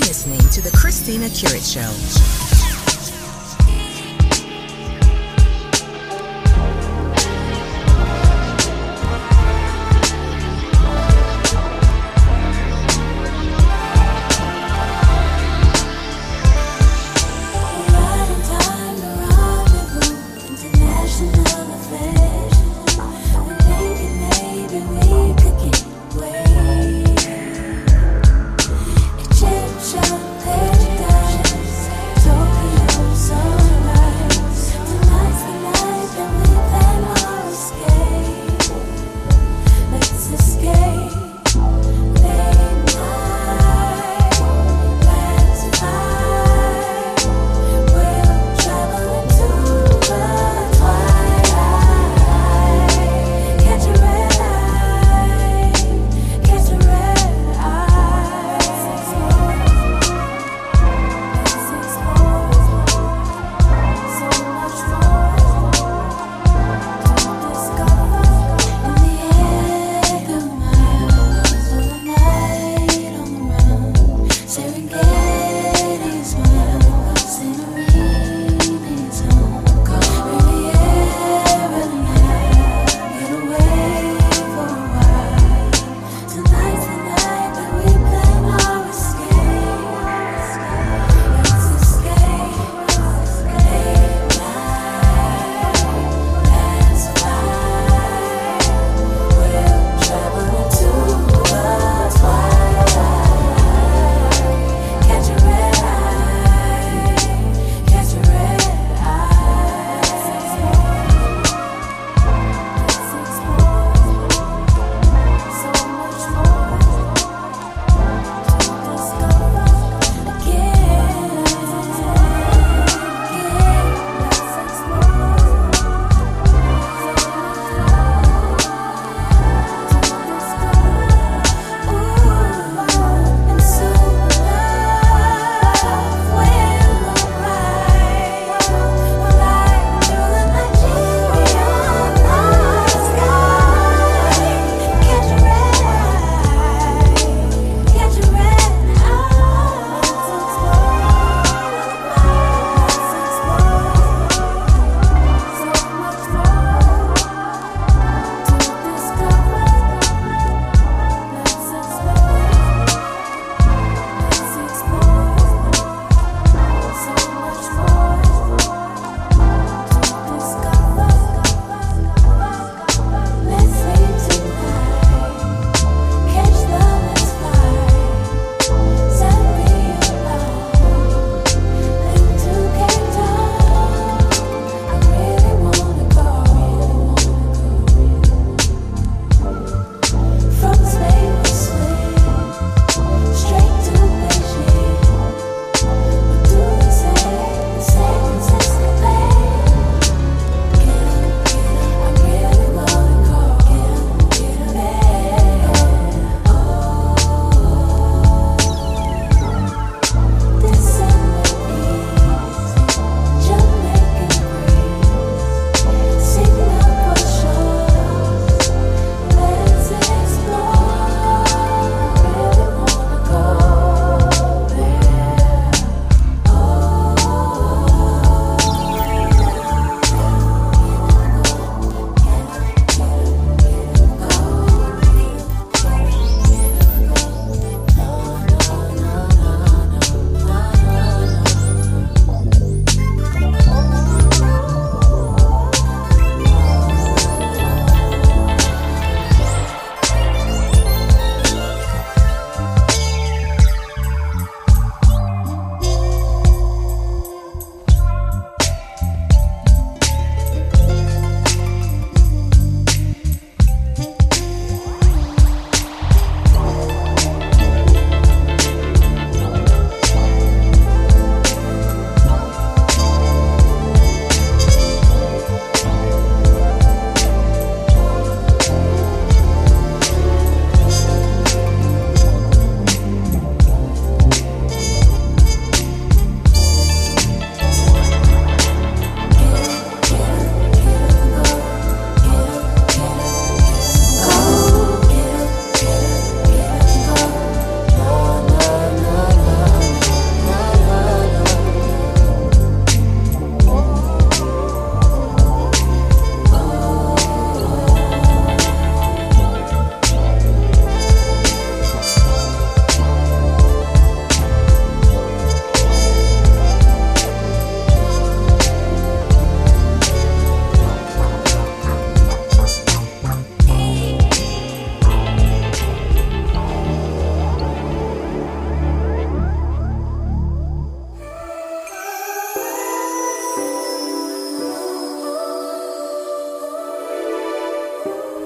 listening to The Christina Curate Show.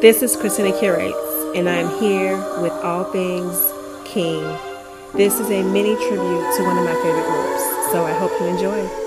This is Christina Curates, and I'm here with All Things King. This is a mini tribute to one of my favorite groups, so I hope you enjoy.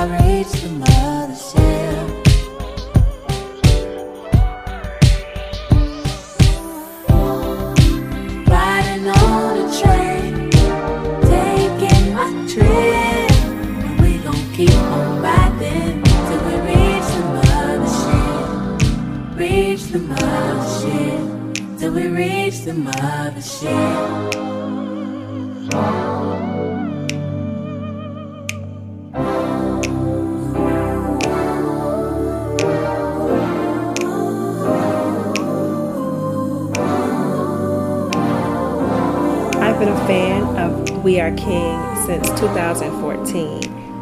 We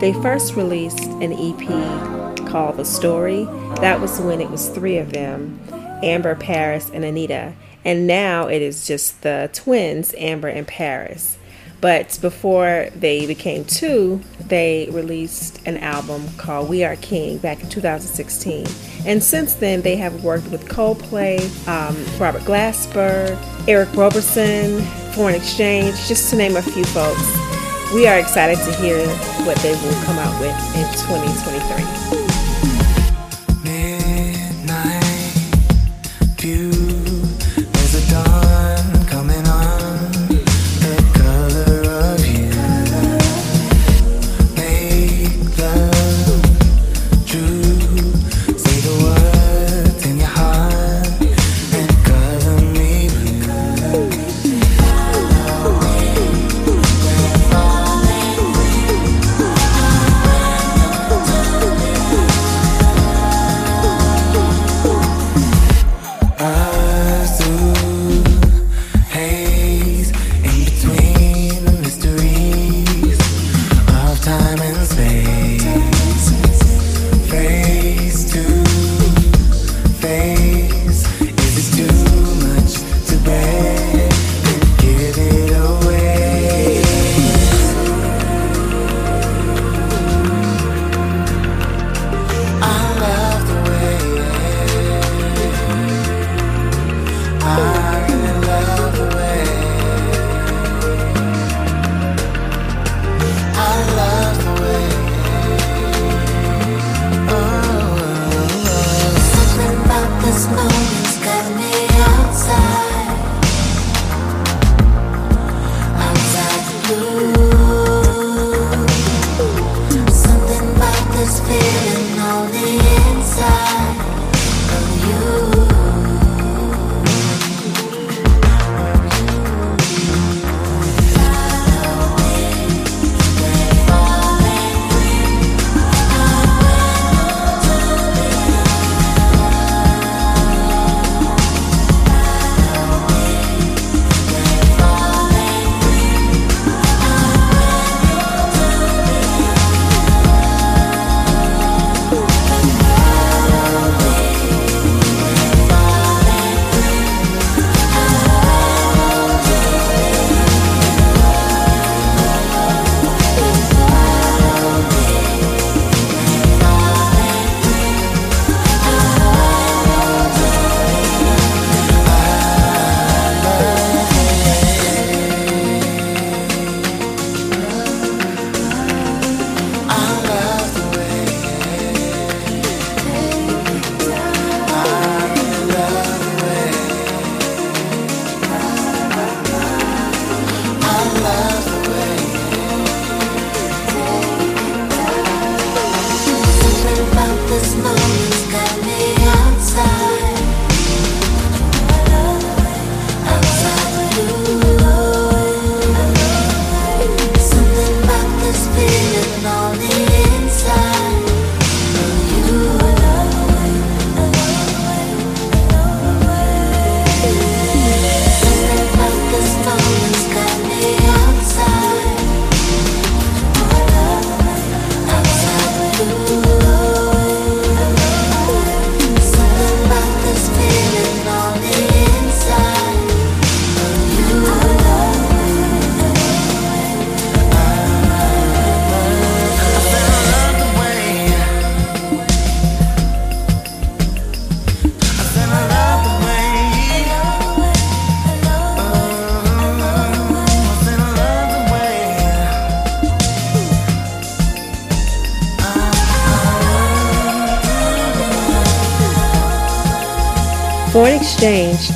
They first released an EP called The Story That was when it was three of them Amber, Paris, and Anita. And now it is just the twins, Amber and Paris. But before they became two, they released an album called We Are King back in 2016. And since then, they have worked with Coldplay, um, Robert Glasper, Eric Roberson, Foreign Exchange, just to name a few folks. We are excited to hear what they will come out with in 2023.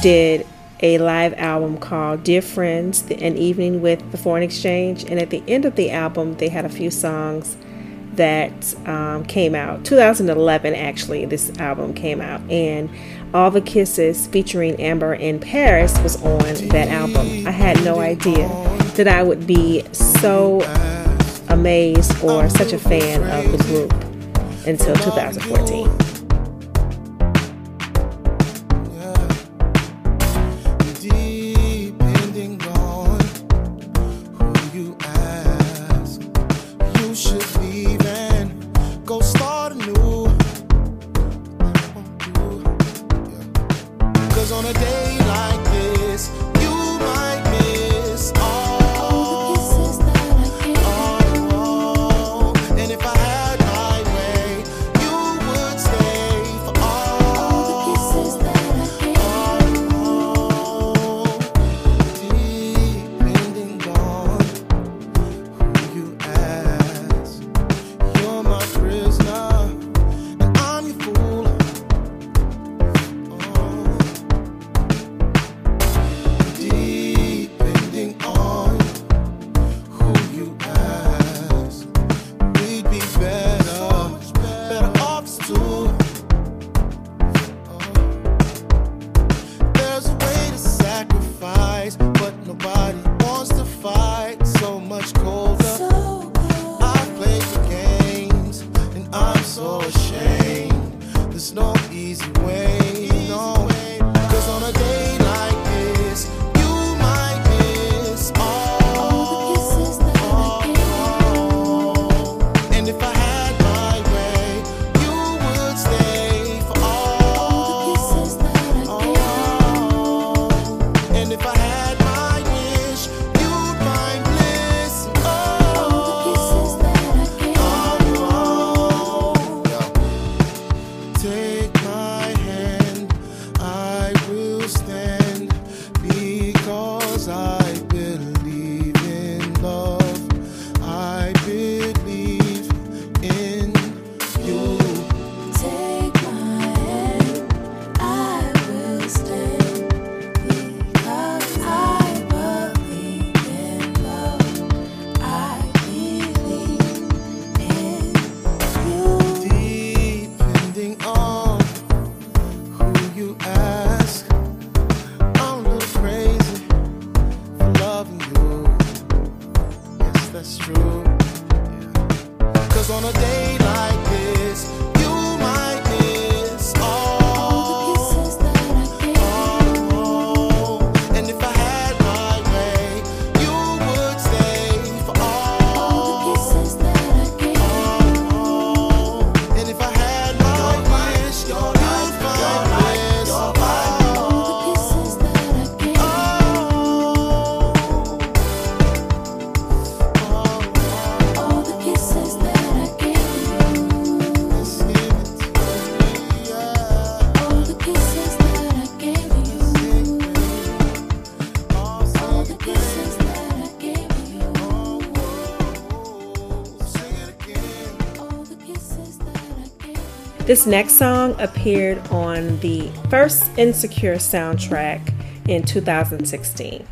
Did a live album called Dear Friends, An Evening with the Foreign Exchange. And at the end of the album, they had a few songs that um, came out. 2011, actually, this album came out. And All the Kisses featuring Amber in Paris was on that album. I had no idea that I would be so amazed or such a fan of the group until 2014. This next song appeared on the first Insecure soundtrack in 2016.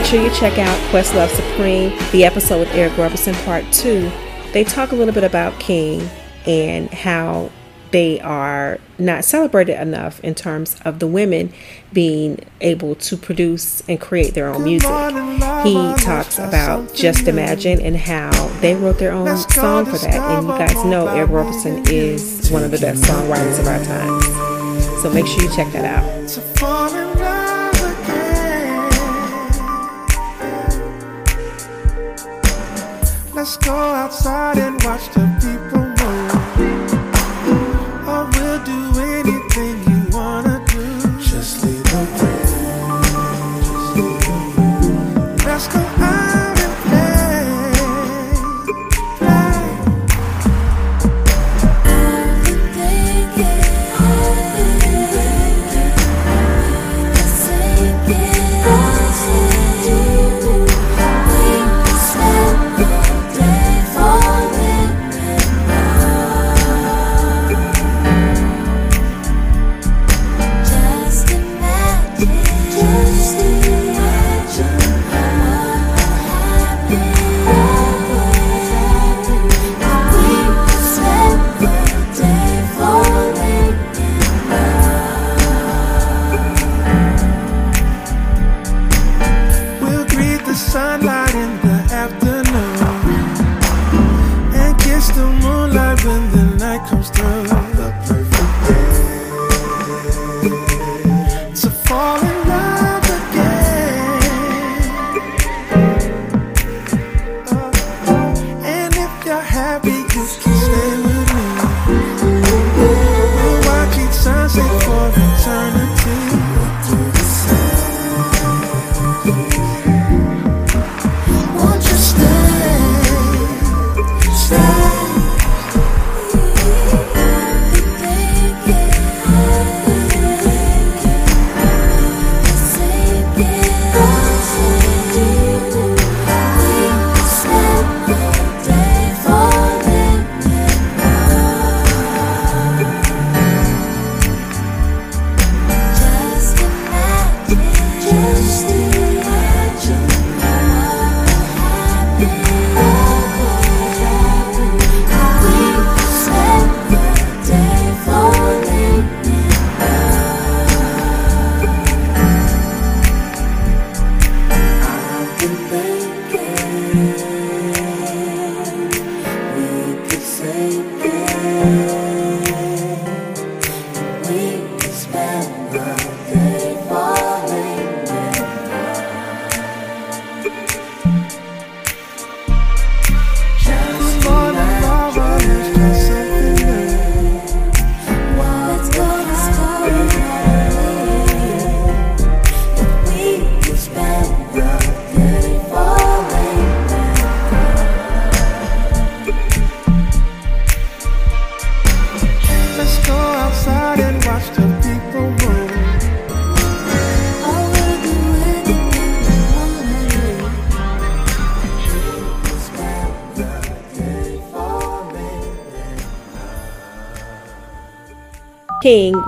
Make sure you check out Questlove Supreme, the episode with Eric Roberson Part 2. They talk a little bit about King and how they are not celebrated enough in terms of the women being able to produce and create their own music. He talks about Just Imagine and how they wrote their own song for that. And you guys know Eric Roberson is one of the best songwriters of our time. So make sure you check that out. Let's go outside and watch the people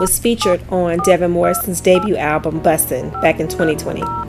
was featured on Devin Morrison's debut album Bussin' back in 2020.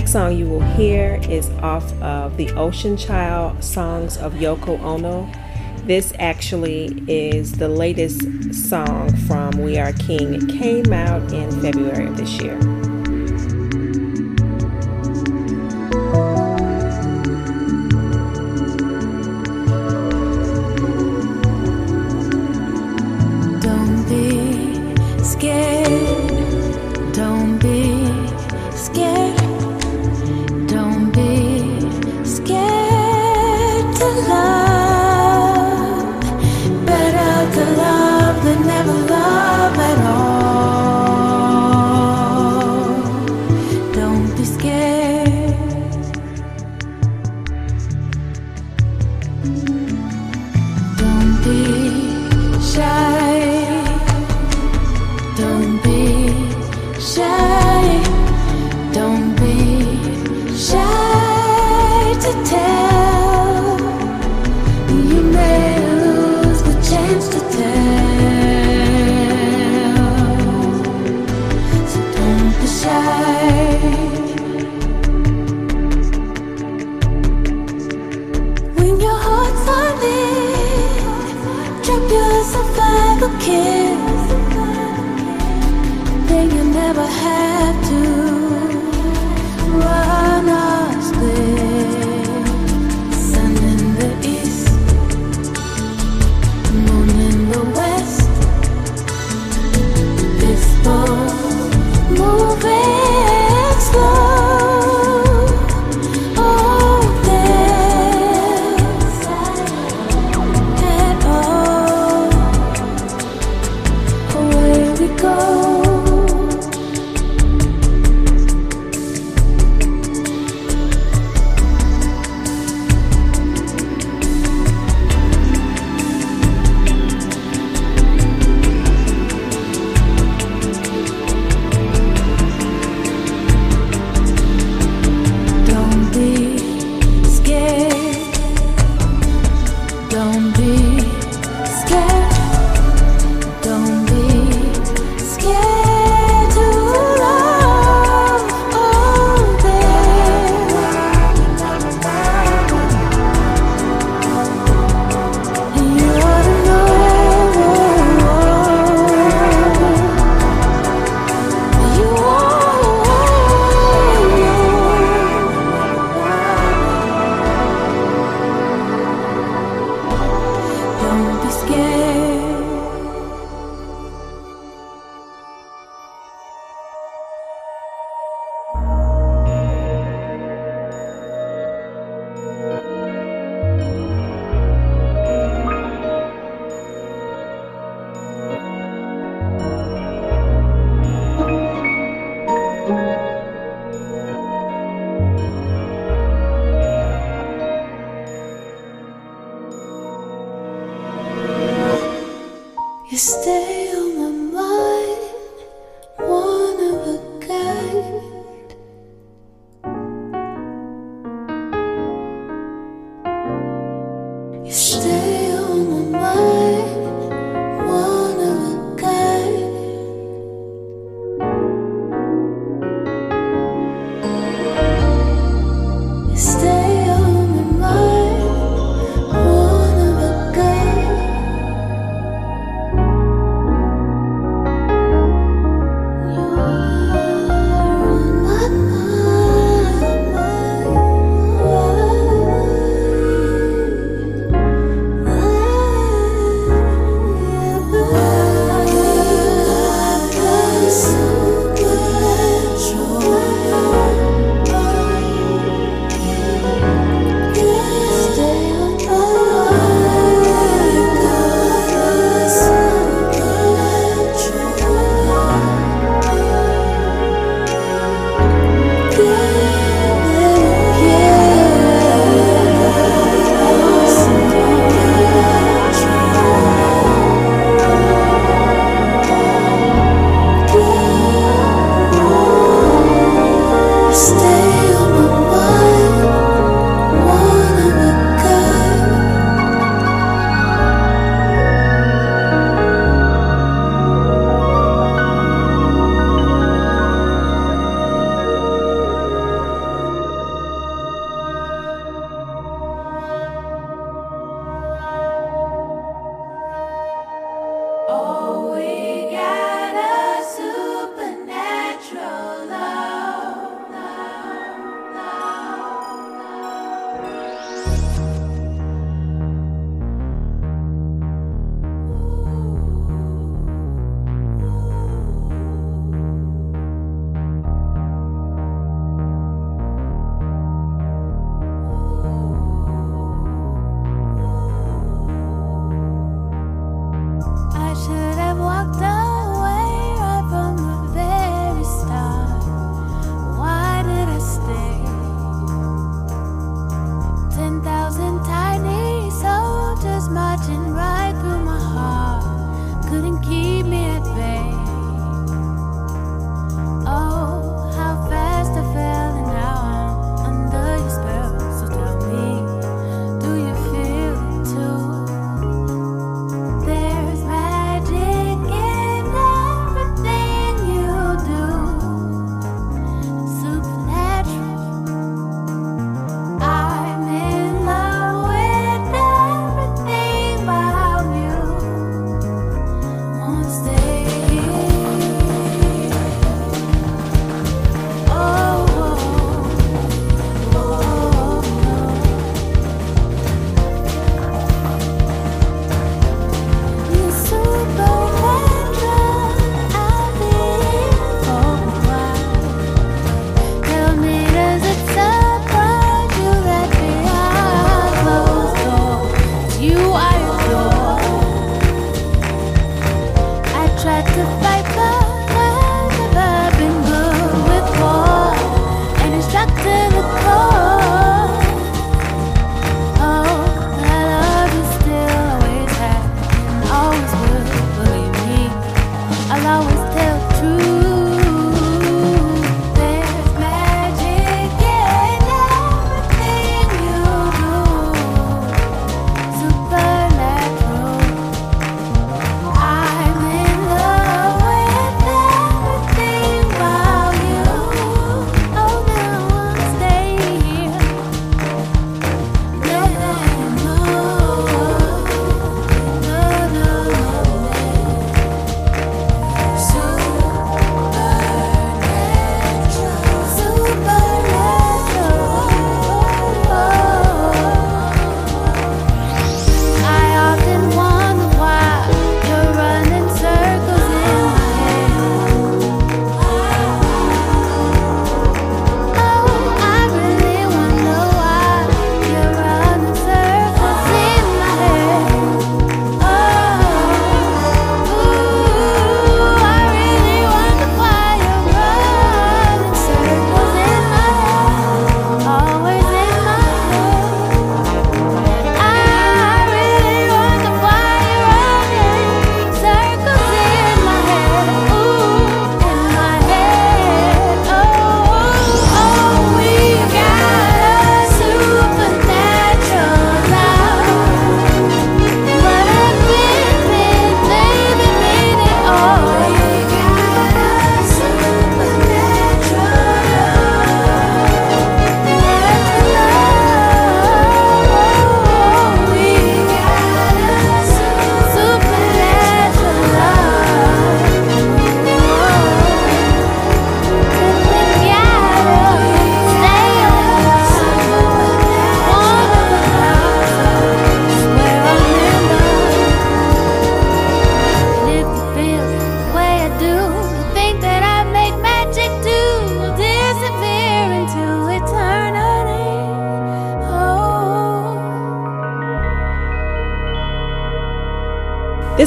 next song you will hear is off of the Ocean Child Songs of Yoko Ono. This actually is the latest song from We Are King. It came out in February of this year.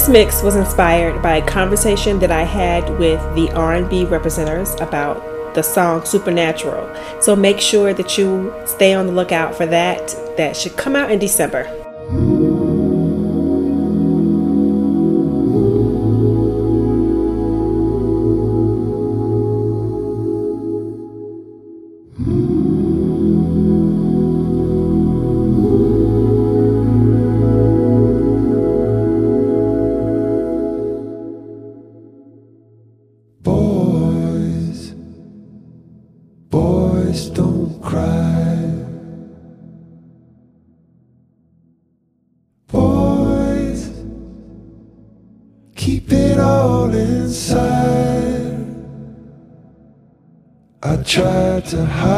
This mix was inspired by a conversation that I had with the R&B representatives about the song Supernatural. So make sure that you stay on the lookout for that. That should come out in December. to hide.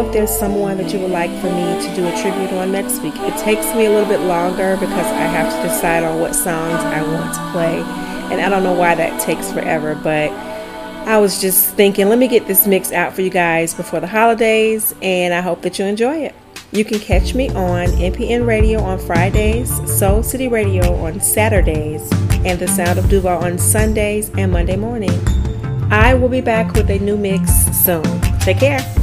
If there's someone that you would like for me to do a tribute on next week. It takes me a little bit longer because I have to decide on what songs I want to play. And I don't know why that takes forever, but I was just thinking, let me get this mix out for you guys before the holidays, and I hope that you enjoy it. You can catch me on NPN Radio on Fridays, Soul City Radio on Saturdays, and The Sound of Duval on Sundays and Monday morning. I will be back with a new mix soon. Take care.